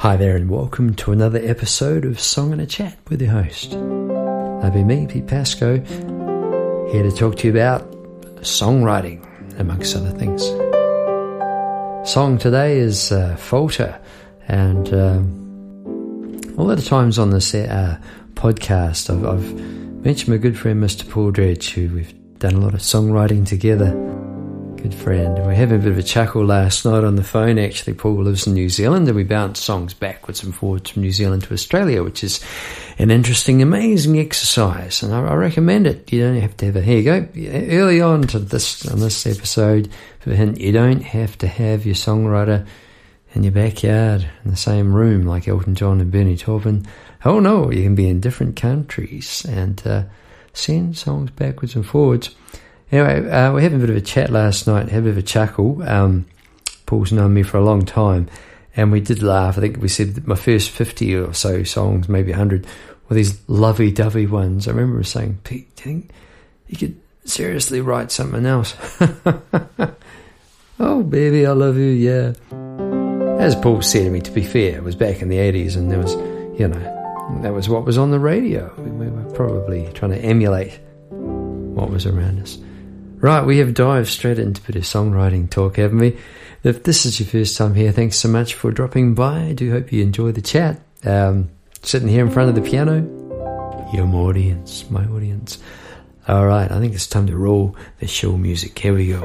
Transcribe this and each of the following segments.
Hi there, and welcome to another episode of Song and a Chat with your host. I'll be me, Pete Pascoe, here to talk to you about songwriting, amongst other things. Song today is uh, Falter, and um, a lot of times on this uh, podcast, I've, I've mentioned my good friend Mr. Paul Dredge, who we've done a lot of songwriting together good friend. We had a bit of a chuckle last night on the phone. Actually, Paul lives in New Zealand, and we bounced songs backwards and forwards from New Zealand to Australia, which is an interesting, amazing exercise, and I, I recommend it. You don't have to have a. Here you go. Early on to this on this episode, for hint, you don't have to have your songwriter in your backyard in the same room like Elton John and Bernie Taupin. Oh no, you can be in different countries and uh, send songs backwards and forwards. Anyway, uh, we had a bit of a chat last night, had a bit of a chuckle. Um, Paul's known me for a long time, and we did laugh. I think we said my first 50 or so songs, maybe 100, were these lovey dovey ones. I remember saying, Pete, do you think you could seriously write something else? oh, baby, I love you, yeah. As Paul said to me, to be fair, it was back in the 80s, and there was, you know, that was what was on the radio. We were probably trying to emulate what was around us. Right, we have dived straight into a bit of songwriting talk, haven't we? If this is your first time here, thanks so much for dropping by. I do hope you enjoy the chat. Um, sitting here in front of the piano, your audience, my audience. All right, I think it's time to roll the show music. Here we go.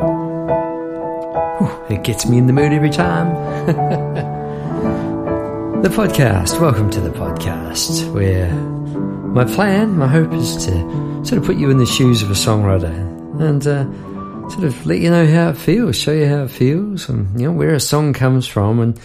Whew, it gets me in the mood every time. the podcast. Welcome to the podcast, where my plan, my hope is to sort of put you in the shoes of a songwriter and uh, sort of let you know how it feels, show you how it feels, and you know where a song comes from, and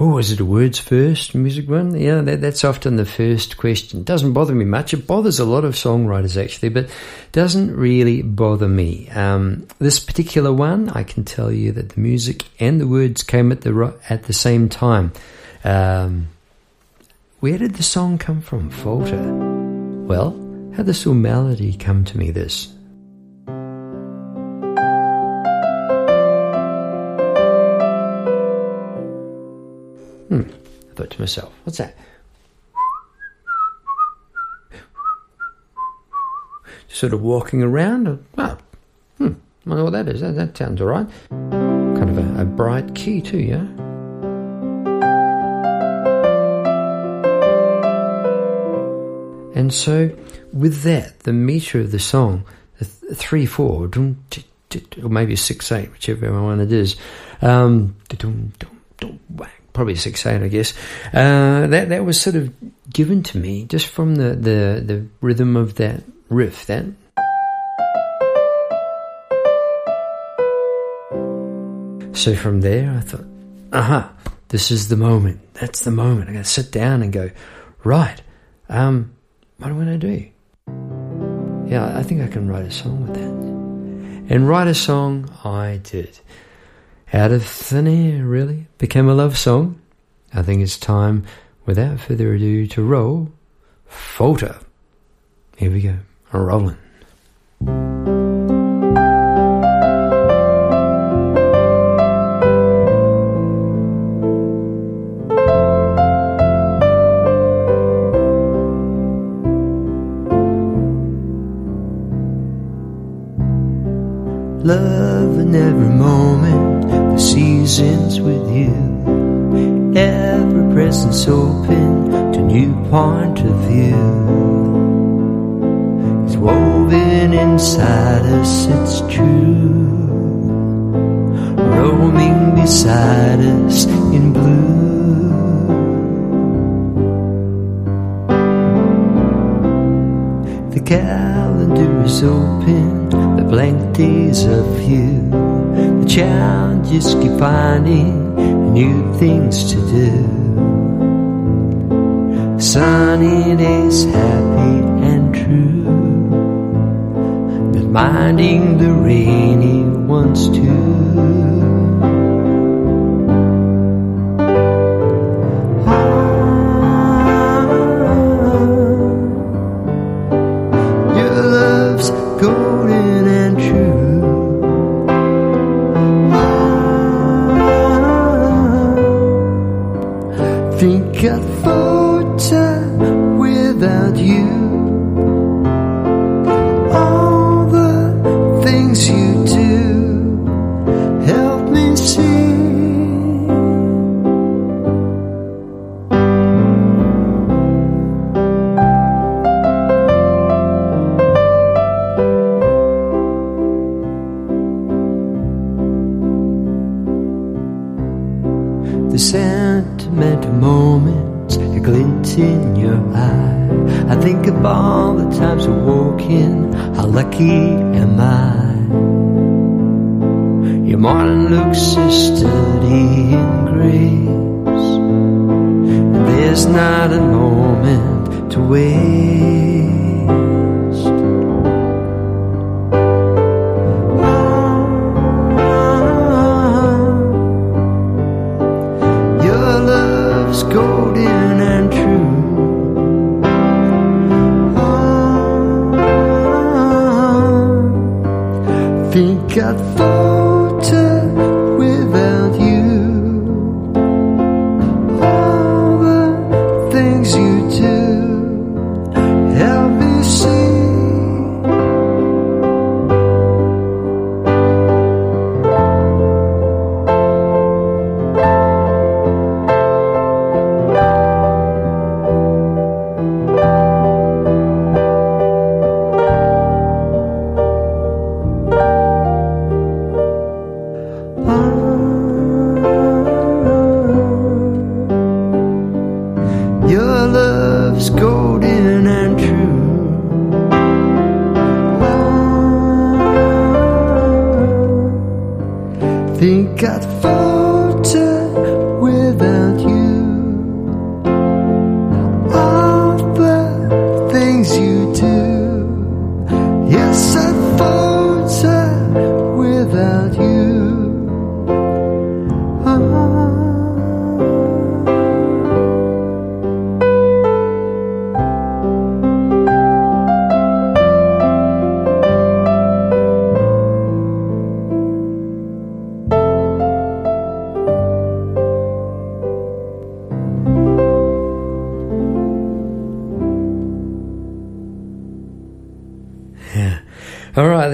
oh, is it a words first music one? Yeah, that, that's often the first question. It doesn't bother me much. It bothers a lot of songwriters actually, but doesn't really bother me. Um, this particular one, I can tell you that the music and the words came at the at the same time. Um, where did the song come from? Falter. Well, how this little melody come to me? This Hmm. I thought to myself, what's that? Just sort of walking around. Well, hmm, I know what that is. That, that sounds all right. Kind of a, a bright key, too, yeah? And so, with that, the meter of the song, the th- three four, or maybe six eight, whichever one it is, um, probably six eight, I guess. Uh, that that was sort of given to me just from the, the, the rhythm of that riff. That so from there, I thought, aha, uh-huh, this is the moment. That's the moment. I got to sit down and go, right. Um, what do I want to do? Yeah, I think I can write a song with that. And write a song I did out of thin air, really. Became a love song. I think it's time, without further ado, to roll Falter. Here we go. Rolling. Love in every moment the seasons with you. Every presence open to new point of view. It's woven inside us, it's true. Roaming beside us in blue. The calendar is open, the blank days of you the child just keep finding new things to do. Sunny days, happy and true, but minding the rainy ones too. Think I'd falter without you. All the things you do how Ah, think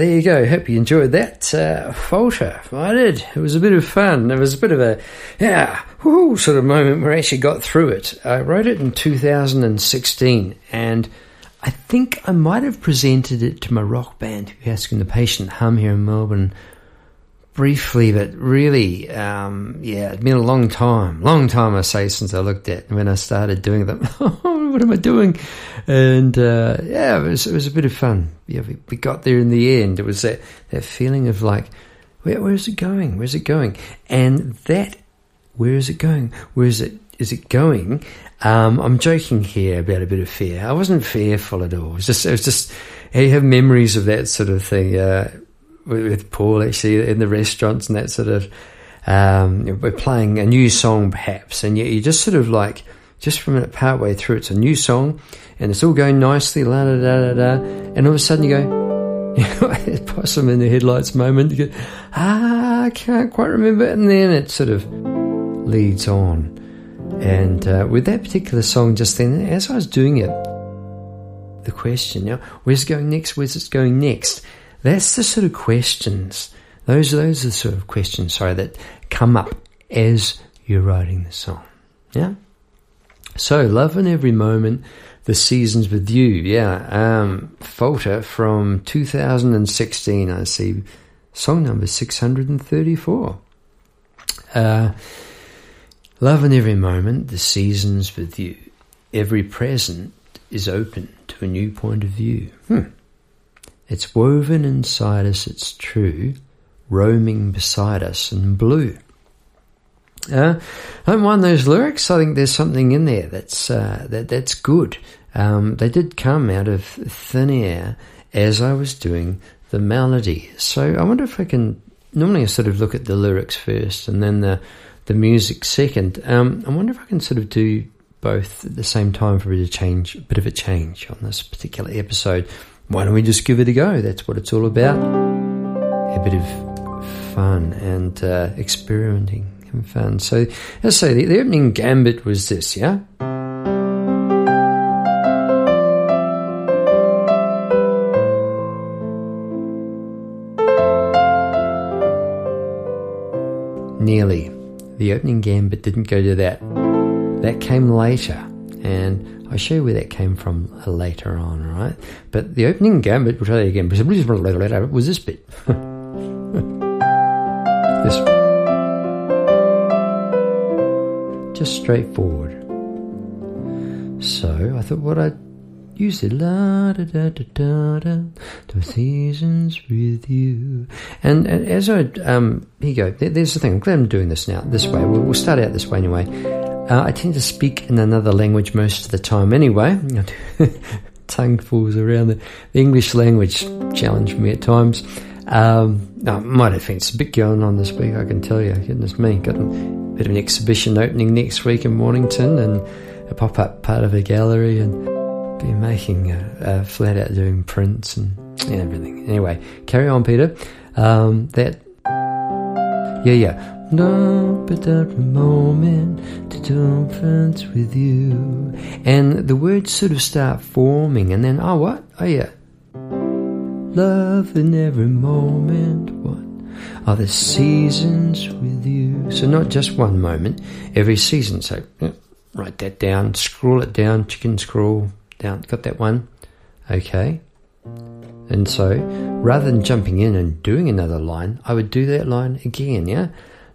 there you go. Hope you enjoyed that uh, falter. I did. It was a bit of fun. It was a bit of a, yeah, sort of moment where I actually got through it. I wrote it in 2016, and I think I might have presented it to my rock band, who asking the patient hum here in Melbourne, briefly, but really, um, yeah, it's been a long time, long time I say since I looked at when I started doing them. what am I doing? And uh, yeah, it was it was a bit of fun. Yeah, we, we got there in the end. It was that that feeling of like, where where is it going? Where's it going? And that where is it going? Where is it is it going? Um, I'm joking here about a bit of fear. I wasn't fearful at all. It was just it was just you have memories of that sort of thing. Uh, with with Paul actually in the restaurants and that sort of um, we're playing a new song perhaps and you, you just sort of like just from it part way through it's a new song and it's all going nicely la da da da da and all of a sudden you go possum in the headlights moment you go ah I can't quite remember and then it sort of leads on. And uh, with that particular song just then as I was doing it the question you know, where's it going next? Where's it going next that's the sort of questions. Those those are the sort of questions, sorry, that come up as you're writing the song. Yeah. So love in every moment, the seasons with you. Yeah. Um, Falter from 2016. I see. Song number 634. Uh, love in every moment, the seasons with you. Every present is open to a new point of view. Hmm. It's woven inside us, it's true, roaming beside us in blue. Uh, I don't mind those lyrics. I think there's something in there that's uh, that that's good. Um, they did come out of thin air as I was doing the melody. So I wonder if I can. Normally, I sort of look at the lyrics first and then the the music second. Um, I wonder if I can sort of do both at the same time for a bit of change, a bit of a change on this particular episode. Why don't we just give it a go? That's what it's all about. A bit of fun and uh, experimenting making fun. So let's say the, the opening gambit was this, yeah? Nearly. The opening gambit didn't go to that. That came later, and I'll show you where that came from later on, right? But the opening gambit, we'll try that again, was this bit. this. Just straightforward. So I thought what I'd use it la da da da da da the seasons with you and, and as I um here you go there, there's the thing I'm glad I'm doing this now this way we'll, we'll start out this way anyway uh, I tend to speak in another language most of the time anyway tongue falls around the, the English language challenge me at times um, no, my defence a bit going on this week I can tell you goodness me got a bit of an exhibition opening next week in Mornington and a pop-up part of a gallery and been making uh, uh, flat out doing prints and everything. Anyway, carry on, Peter. Um, that, yeah, yeah. No, but that moment to prints with you, and the words sort of start forming, and then oh what? Oh yeah, love in every moment. What are the seasons with you? So not just one moment, every season. So yeah, write that down, scroll it down, chicken scroll, down. Got that one? Okay. And so, rather than jumping in and doing another line, I would do that line again, yeah?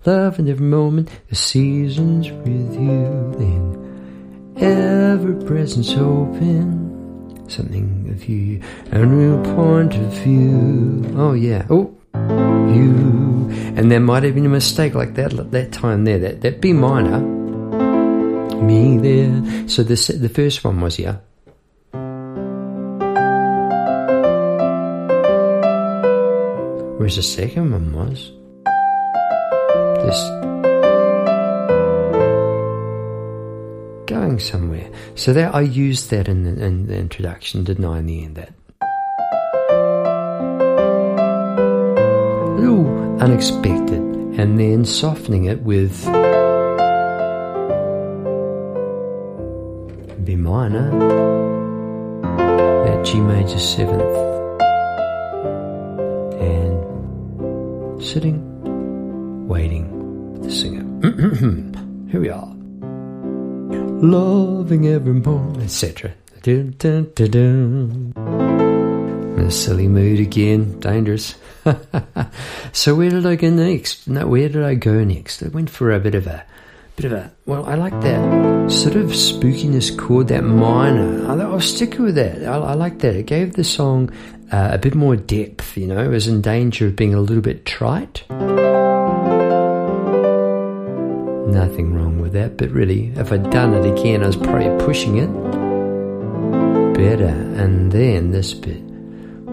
Love in every moment, the seasons with you, then ever presence open, something of you, a real point of view. Oh, yeah. Oh, you. And there might have been a mistake like that, that time there, that, that B minor, me there. So the, the first one was, yeah. Whereas the second one was this going somewhere. So that I used that in the, in the introduction, didn't I? In the end, that little unexpected, and then softening it with B minor, that G major seventh. and sitting, Loving every etc. In a silly mood again, dangerous. so where did I go next? No, where did I go next? I went for a bit of a bit of a well, I like that sort of spookiness chord, that minor. I'll, I'll stick with that. I, I like that. It gave the song uh, a bit more depth, you know, it was in danger of being a little bit trite. Nothing wrong with that, but really, if I'd done it again, I was probably pushing it better. And then this bit.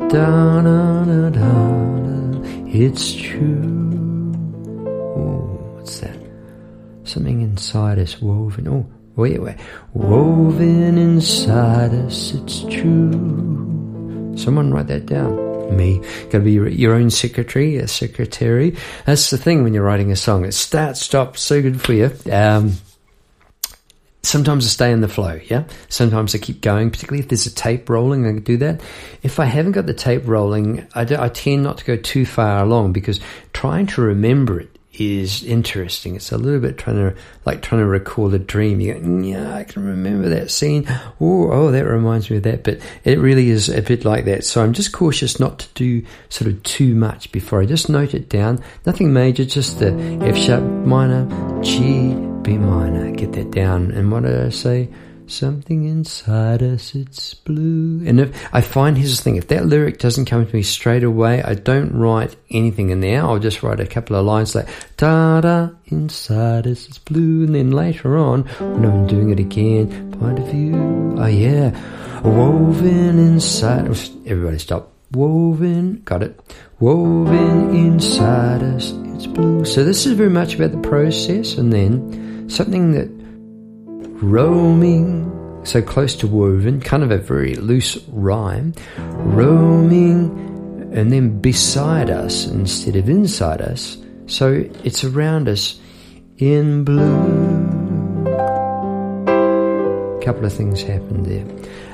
Da, da, da, da, it's true. Oh, what's that? Something inside us woven. Oh, wait, wait. Woven inside us, it's true. Someone write that down. Me. Got to be your own secretary, a secretary. That's the thing when you're writing a song. It start, stop, so good for you. Um, sometimes I stay in the flow, yeah? Sometimes I keep going, particularly if there's a tape rolling, I can do that. If I haven't got the tape rolling, I, do, I tend not to go too far along because trying to remember it is interesting. It's a little bit trying to like trying to recall a dream. You go, yeah, I can remember that scene. Oh, oh, that reminds me of that. But it really is a bit like that. So I'm just cautious not to do sort of too much before I just note it down. Nothing major, just the F sharp minor, G, B minor. Get that down. And what did I say? Something inside us, it's blue. And if I find here's the thing, if that lyric doesn't come to me straight away, I don't write anything in there. I'll just write a couple of lines like da da inside us, it's blue. And then later on, when I'm doing it again, point of view, oh yeah, woven inside. Oh, everybody stop. Woven, got it. Woven inside us, it's blue. So this is very much about the process, and then something that roaming, so close to woven, kind of a very loose rhyme, roaming, and then beside us instead of inside us. So it's around us in blue. A couple of things happened there.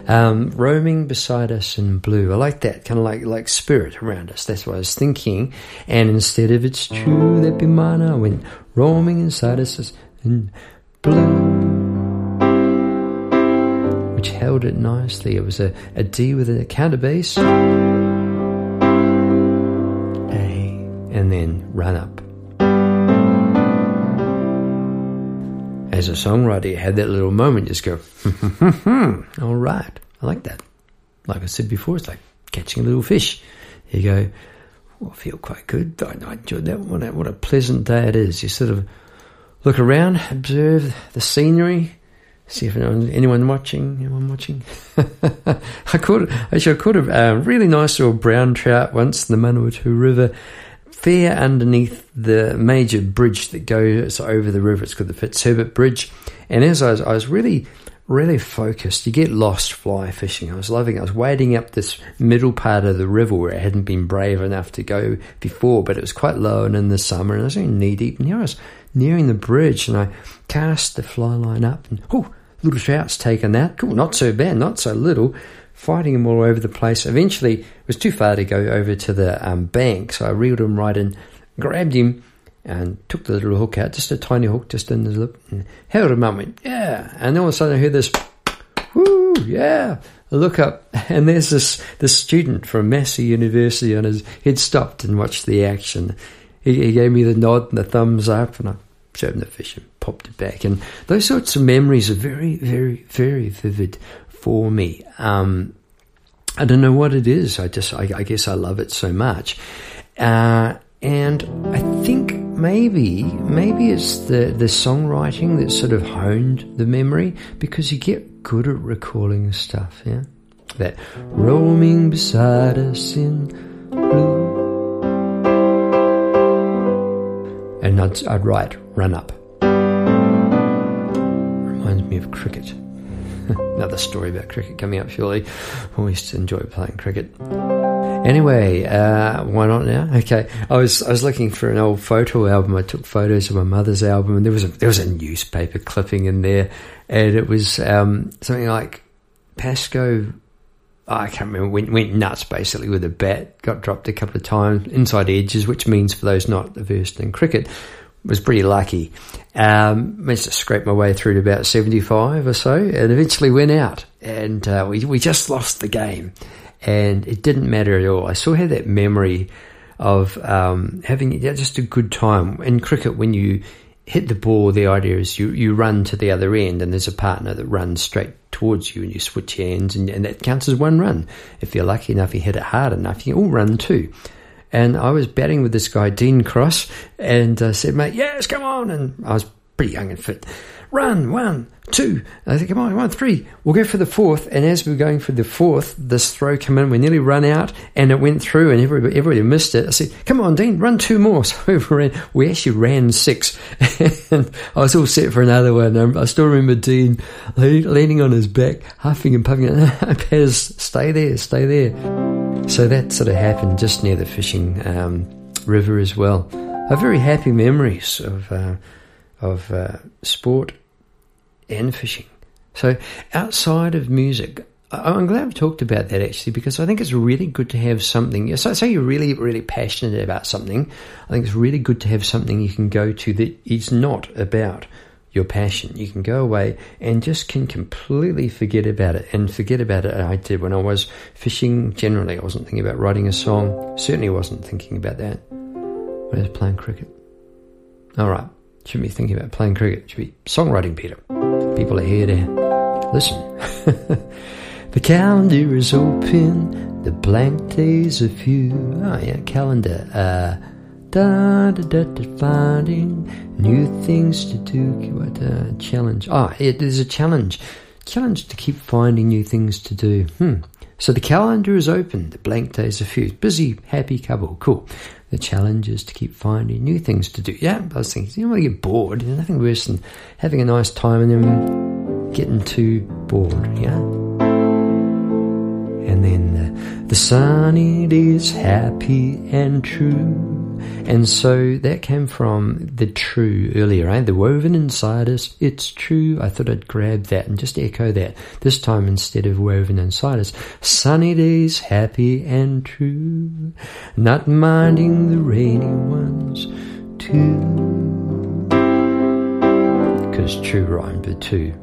Um, roaming beside us in blue. I like that kind of like like spirit around us. That's what I was thinking. And instead of it's true that be mine, I went roaming inside us in blue, which held it nicely. It was a, a D with a counter bass, A, and then run up. as a songwriter, you had that little moment, just go, all right, I like that. Like I said before, it's like catching a little fish. You go, well, I feel quite good. I, enjoyed that. A, what a pleasant day it is. You sort of look around, observe the scenery, see if anyone, anyone watching. Anyone watching? I caught actually I caught a really nice little brown trout once in the Manawatu River, fair underneath the major bridge that goes over the river. It's called the Fitzherbert Bridge. And as I was, I was really, really focused, you get lost fly fishing. I was loving it. I was wading up this middle part of the river where I hadn't been brave enough to go before, but it was quite low and in the summer, and I was only knee deep. And here I was nearing the bridge, and I cast the fly line up, and oh, little trout's taken that. Cool, not so bad, not so little fighting him all over the place. Eventually, it was too far to go over to the um, bank, so I reeled him right in, grabbed him, and took the little hook out, just a tiny hook, just in the lip, and held him up. Went yeah, and all of a sudden I heard this, whoo, yeah. I look up, and there's this this student from Massey University, and his he'd stopped and watched the action. He, he gave me the nod and the thumbs up, and I him the fish and popped it back. And those sorts of memories are very, very, very vivid for me. Um, I don't know what it is. I just, I, I guess I love it so much. Uh, and I think maybe, maybe it's the, the songwriting that sort of honed the memory because you get good at recalling stuff, yeah? That roaming beside us in blue. And I'd, I'd write, run up. Reminds me of cricket. Another story about cricket coming up shortly. Always enjoy playing cricket. Anyway, uh, why not now? Okay, I was I was looking for an old photo album. I took photos of my mother's album, and there was a, there was a newspaper clipping in there, and it was um, something like Pascoe. I can't remember. Went went nuts basically with a bat. Got dropped a couple of times inside edges, which means for those not versed in cricket, was pretty lucky. Um, managed to scrape my way through to about 75 or so and eventually went out. And uh, we, we just lost the game. And it didn't matter at all. I still have that memory of um, having just a good time. In cricket, when you hit the ball, the idea is you, you run to the other end and there's a partner that runs straight towards you and you switch hands and, and that counts as one run. If you're lucky enough, you hit it hard enough, you all run too. And I was batting with this guy, Dean Cross, and uh, said, mate, yes, come on. And I was pretty young and fit. Run, one, two. I said, come on, one, three. We'll go for the fourth. And as we were going for the fourth, this throw came in. We nearly run out and it went through and everybody, everybody missed it. I said, come on, Dean, run two more. So we ran, we actually ran six and I was all set for another one. I still remember Dean leaning on his back, huffing and puffing. Paz, stay there, stay there. So that sort of happened just near the fishing um, river as well. I have very happy memories of uh, of uh, sport and fishing. So outside of music, I'm glad we talked about that actually because I think it's really good to have something. So say you're really, really passionate about something. I think it's really good to have something you can go to that is not about your passion. You can go away and just can completely forget about it and forget about it. I did when I was fishing generally. I wasn't thinking about writing a song. Certainly wasn't thinking about that when I was playing cricket. All right. Shouldn't be thinking about playing cricket. Should be songwriting, Peter. People are here to listen. the calendar is open. The blank days are few. Oh yeah, calendar. Uh, da da da da finding new things to do. What a challenge! Ah, oh, it is a challenge. Challenge to keep finding new things to do. Hmm. So the calendar is open. The blank days are few. Busy, happy couple. Cool. The challenge is to keep finding new things to do. Yeah, I was thinking, you don't want to get bored. There's nothing worse than having a nice time and then getting too bored. Yeah. And then the, the sunny days, happy and true And so that came from the true earlier, right? The woven inside us, it's true. I thought I'd grab that and just echo that. This time instead of woven inside us. Sunny days, happy and true. Not minding the rainy ones, too. Because true rhymed with two.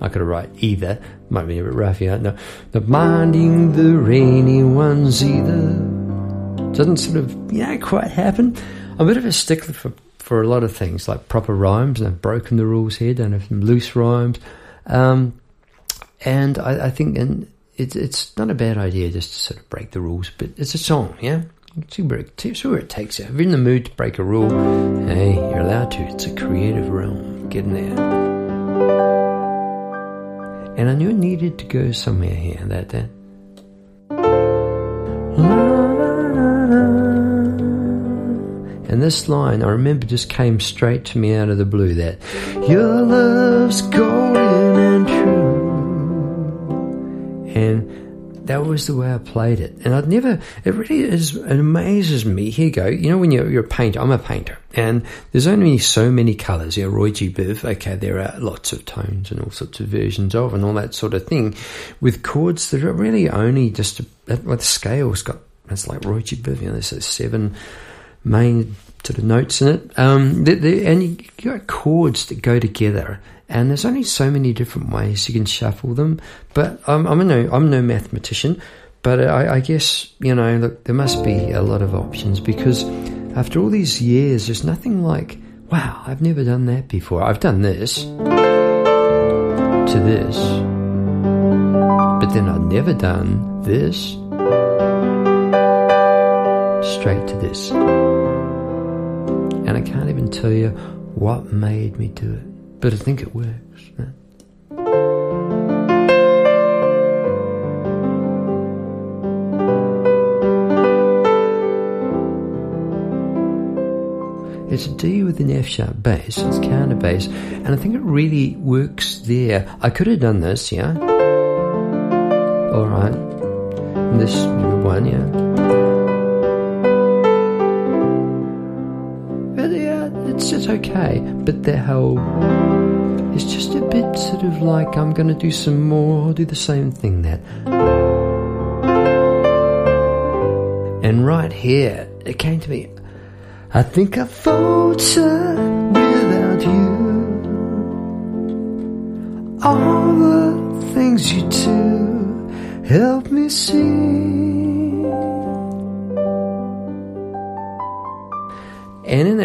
I could have write either. Might be a bit rough, yeah. No, not minding the rainy ones either doesn't sort of yeah quite happen. I'm a bit of a stickler for for a lot of things like proper rhymes, and I've broken the rules here. Don't have some loose rhymes, um, and I, I think and it's it's not a bad idea just to sort of break the rules. But it's a song, yeah. See where, it, see where it takes you. If you're in the mood to break a rule, hey, you're allowed to. It's a creative realm. Get in there. And I knew I needed to go somewhere here. That that. And this line, I remember, just came straight to me out of the blue that your love's golden and true. And that was the way I played it. And I'd never, it really is, it amazes me. Here you go. You know, when you're, you're a painter, I'm a painter, and there's only so many colours. You know, Roy G. Biv, okay, there are lots of tones and all sorts of versions of, and all that sort of thing, with chords that are really only just, the scale's got, it's like Roy G. Biv, you know, there's seven main sort of notes in it. Um, the, the, and you, got chords that go together, and there's only so many different ways you can shuffle them. But I'm, I'm no I'm no mathematician, but I, I guess you know look there must be a lot of options because after all these years, there's nothing like wow I've never done that before. I've done this to this, but then I've never done this straight to this and I can't even tell you what made me do it, but I think it works. It's a D with an F sharp bass, it's counter bass, and I think it really works there. I could have done this, yeah? Alright. This one, yeah? It's okay. But the whole it's just a bit sort of like I'm going to do some more, do the same thing that. And right here, it came to me. I think I falter without you. All the things you do help me see.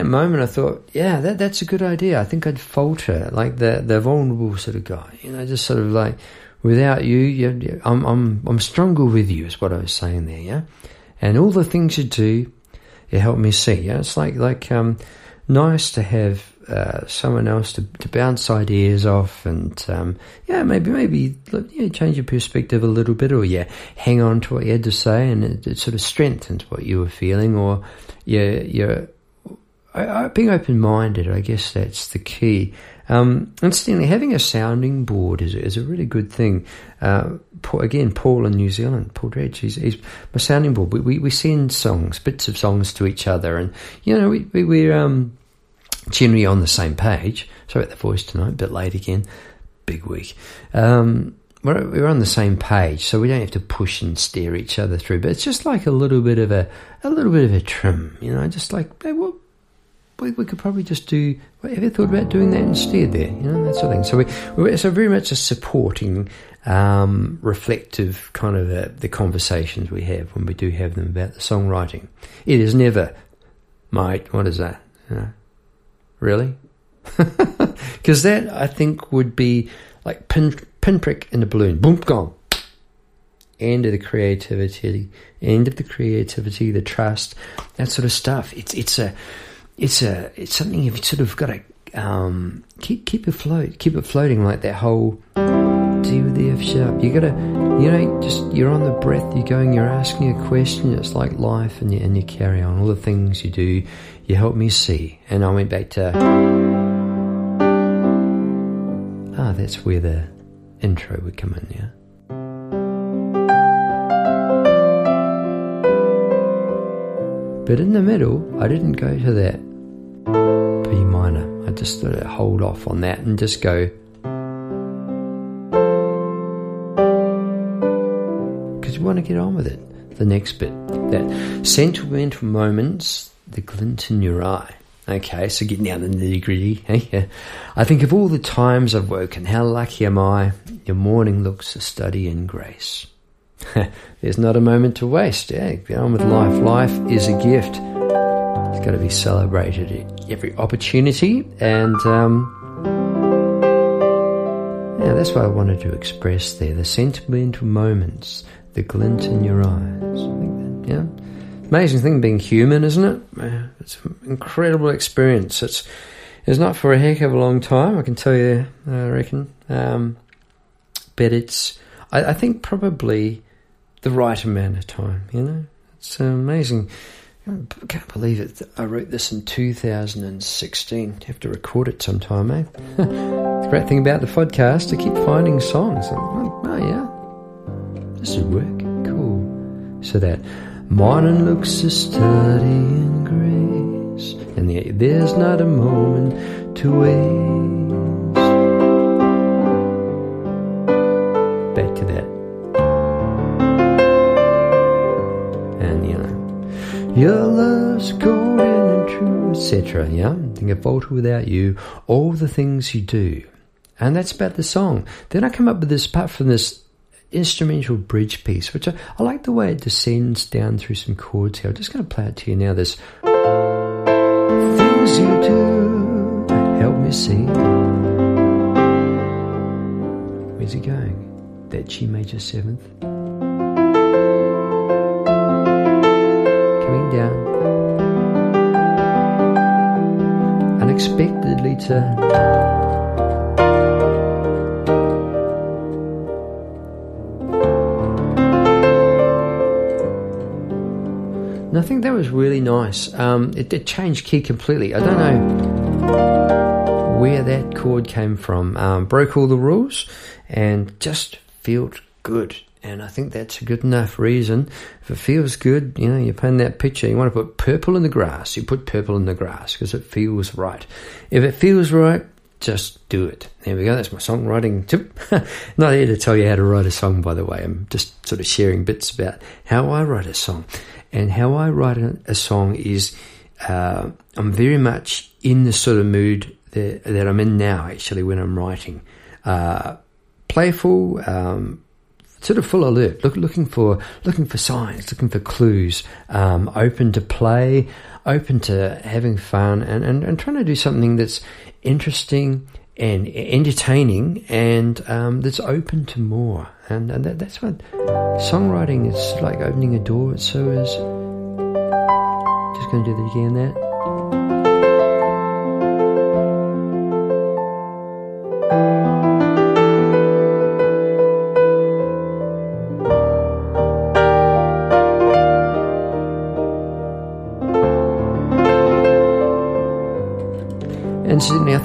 Moment, I thought, yeah, that, that's a good idea. I think I'd falter, like the the vulnerable sort of guy, you know, just sort of like, without you, you I'm I'm I'm stronger with you, is what I was saying there, yeah. And all the things you do, it helped me see. Yeah, it's like like um, nice to have uh, someone else to, to bounce ideas off, and um, yeah, maybe maybe change your perspective a little bit, or yeah, hang on to what you had to say, and it, it sort of strengthens what you were feeling, or yeah, you're I, I, being open minded, I guess that's the key. Um, incidentally, having a sounding board is, is a really good thing. Uh, Paul, again, Paul in New Zealand, Paul Dredge, he's, he's my sounding board. We, we, we, send songs, bits of songs to each other, and you know we, we we're um, generally on the same page. Sorry about the voice tonight, a bit late again, big week. Um, we're, we're on the same page, so we don't have to push and steer each other through. But it's just like a little bit of a a little bit of a trim, you know, just like hey, what we, we could probably just do. Have you thought about doing that instead? There, you know, that sort of thing. So we, we so very much a supporting, um, reflective kind of a, uh, the conversations we have when we do have them about the songwriting. It is never, mate. What is that? You know, really? Because that I think would be like pin pinprick in a balloon. Boom, gone end of the creativity, end of the creativity, the trust, that sort of stuff. It's it's a it's a it's something you've sort of got to um, keep keep it float, keep it floating like that whole D with the F sharp. You got to you know just you're on the breath. You're going. You're asking a question. It's like life, and you and you carry on all the things you do. You help me see, and I went back to ah, that's where the intro would come in. Yeah. But in the middle, I didn't go to that B minor. I just sort of hold off on that and just go. Because you want to get on with it. The next bit, that sentimental moments, the glint in your eye. Okay, so getting down to the nitty gritty. I think of all the times I've woken, how lucky am I? Your morning looks a study in grace. There's not a moment to waste. Yeah, get on with life. Life is a gift. It's got to be celebrated at every opportunity. And um, yeah, that's what I wanted to express there. The sentimental moments, the glint in your eyes. Yeah, amazing thing being human, isn't it? It's an incredible experience. It's it's not for a heck of a long time, I can tell you. I reckon, um, but it's. I, I think probably the right amount of time. You know, it's amazing. I can't believe it. I wrote this in 2016. have to record it sometime, eh? the great thing about the podcast, I keep finding songs. oh, oh yeah, this would work. Cool. So that morning looks a study in grace, and there's not a moment to waste. Your love's golden and true, etc. Yeah, think of falter without you, all the things you do, and that's about the song. Then I come up with this, apart from this instrumental bridge piece, which I, I like the way it descends down through some chords here. I'm just going to play it to you now. This things you do help me see. Where's he going? That G major seventh. Unexpectedly to And I think that was really nice. Um, it, it, changed key completely. I don't know where that chord came from. Um, broke all the rules and just felt good. And I think that's a good enough reason. If it feels good, you know, you paint that picture, you want to put purple in the grass, you put purple in the grass because it feels right. If it feels right, just do it. There we go. That's my songwriting tip. Not here to tell you how to write a song, by the way. I'm just sort of sharing bits about how I write a song. And how I write a, song is uh, I'm very much in the sort of mood that, that I'm in now, actually, when I'm writing. Uh, playful, um, sort of full alert, look, looking for looking for signs, looking for clues, um, open to play, open to having fun, and, and, and trying to do something that's interesting and entertaining and um, that's open to more. And, and that, that's what songwriting is like opening a door. So is just going to do that again. That.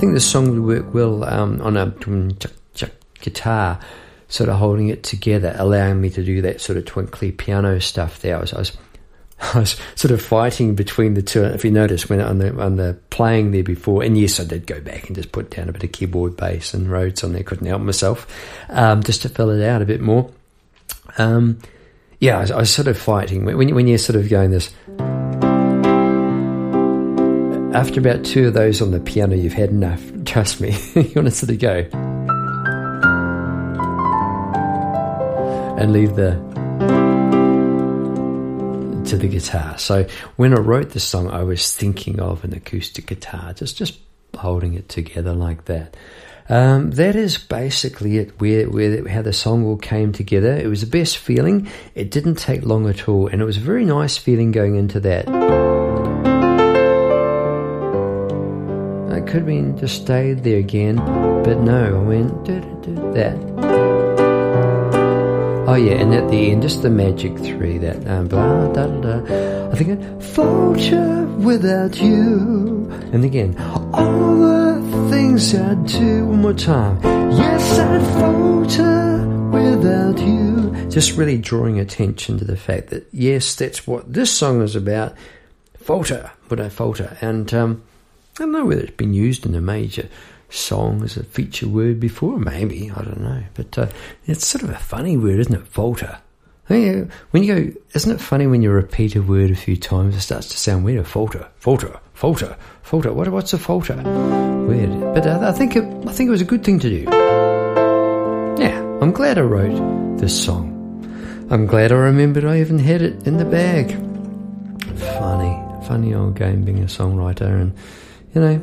Think this song would work well um, on a guitar, sort of holding it together, allowing me to do that sort of twinkly piano stuff there. I was, I was, I was sort of fighting between the two. If you notice, when on the on the playing there before, and yes, I did go back and just put down a bit of keyboard bass and Rhodes on there. Couldn't help myself, um, just to fill it out a bit more. Um, yeah, I was, I was, sort of fighting when when you're sort of going this after about two of those on the piano, you've had enough. Trust me. you want to sort of go and leave the to the guitar. So when I wrote the song, I was thinking of an acoustic guitar, just just holding it together like that. Um, that is basically it. Where, where how the song all came together. It was the best feeling. It didn't take long at all, and it was a very nice feeling going into that. Could been just stayed there again, but no, I went that. Oh yeah, and at the end, just the magic three, that um, blah da da da. I think it falter without you, and again, all the things I'd do one more time. Yes, I'd falter without you. Just really drawing attention to the fact that yes, that's what this song is about falter, would I falter? And um, I don't know whether it's been used in a major song as a feature word before, maybe, I don't know. But uh, it's sort of a funny word, isn't it? Falter. I mean, when you go, isn't it funny when you repeat a word a few times, it starts to sound weird? Falter, falter, falter, falter. What, what's a falter? Weird. But uh, I think it, I think it was a good thing to do. Yeah, I'm glad I wrote this song. I'm glad I remembered I even had it in the bag. Funny, funny old game being a songwriter, and you know.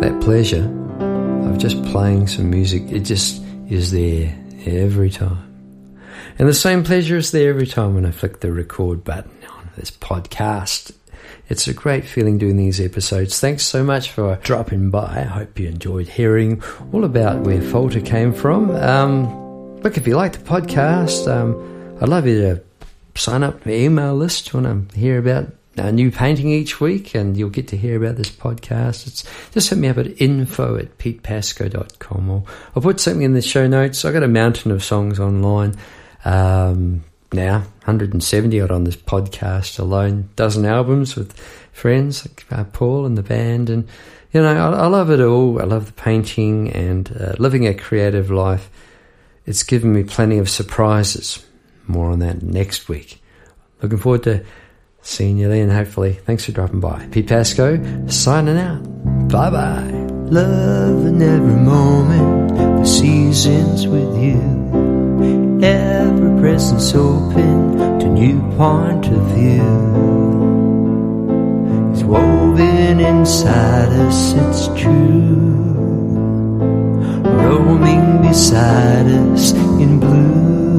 That pleasure of just playing some music, it just is there every time. And the same pleasure is there every time when I flick the record button on this podcast. It's a great feeling doing these episodes. Thanks so much for dropping by. I hope you enjoyed hearing all about where Falter came from. Um, look, if you like the podcast, um, I'd love you to sign up for my email list. Want to hear about a new painting each week, and you'll get to hear about this podcast. It's just hit me up at info at petepascoe.com, or I'll put something in the show notes. I've got a mountain of songs online um, now, 170 odd on this podcast alone, dozen albums with friends like uh, Paul and the band, and you know, I, I, love it all. I love the painting and uh, living a creative life. It's given me plenty of surprises. More on that next week. Looking forward to Seeing you then, hopefully. Thanks for dropping by. Pete Pascoe, signing out. Bye bye. Love in every moment, the seasons with you. Every presence open to new point of view. It's woven inside us, it's true. Roaming beside us in blue.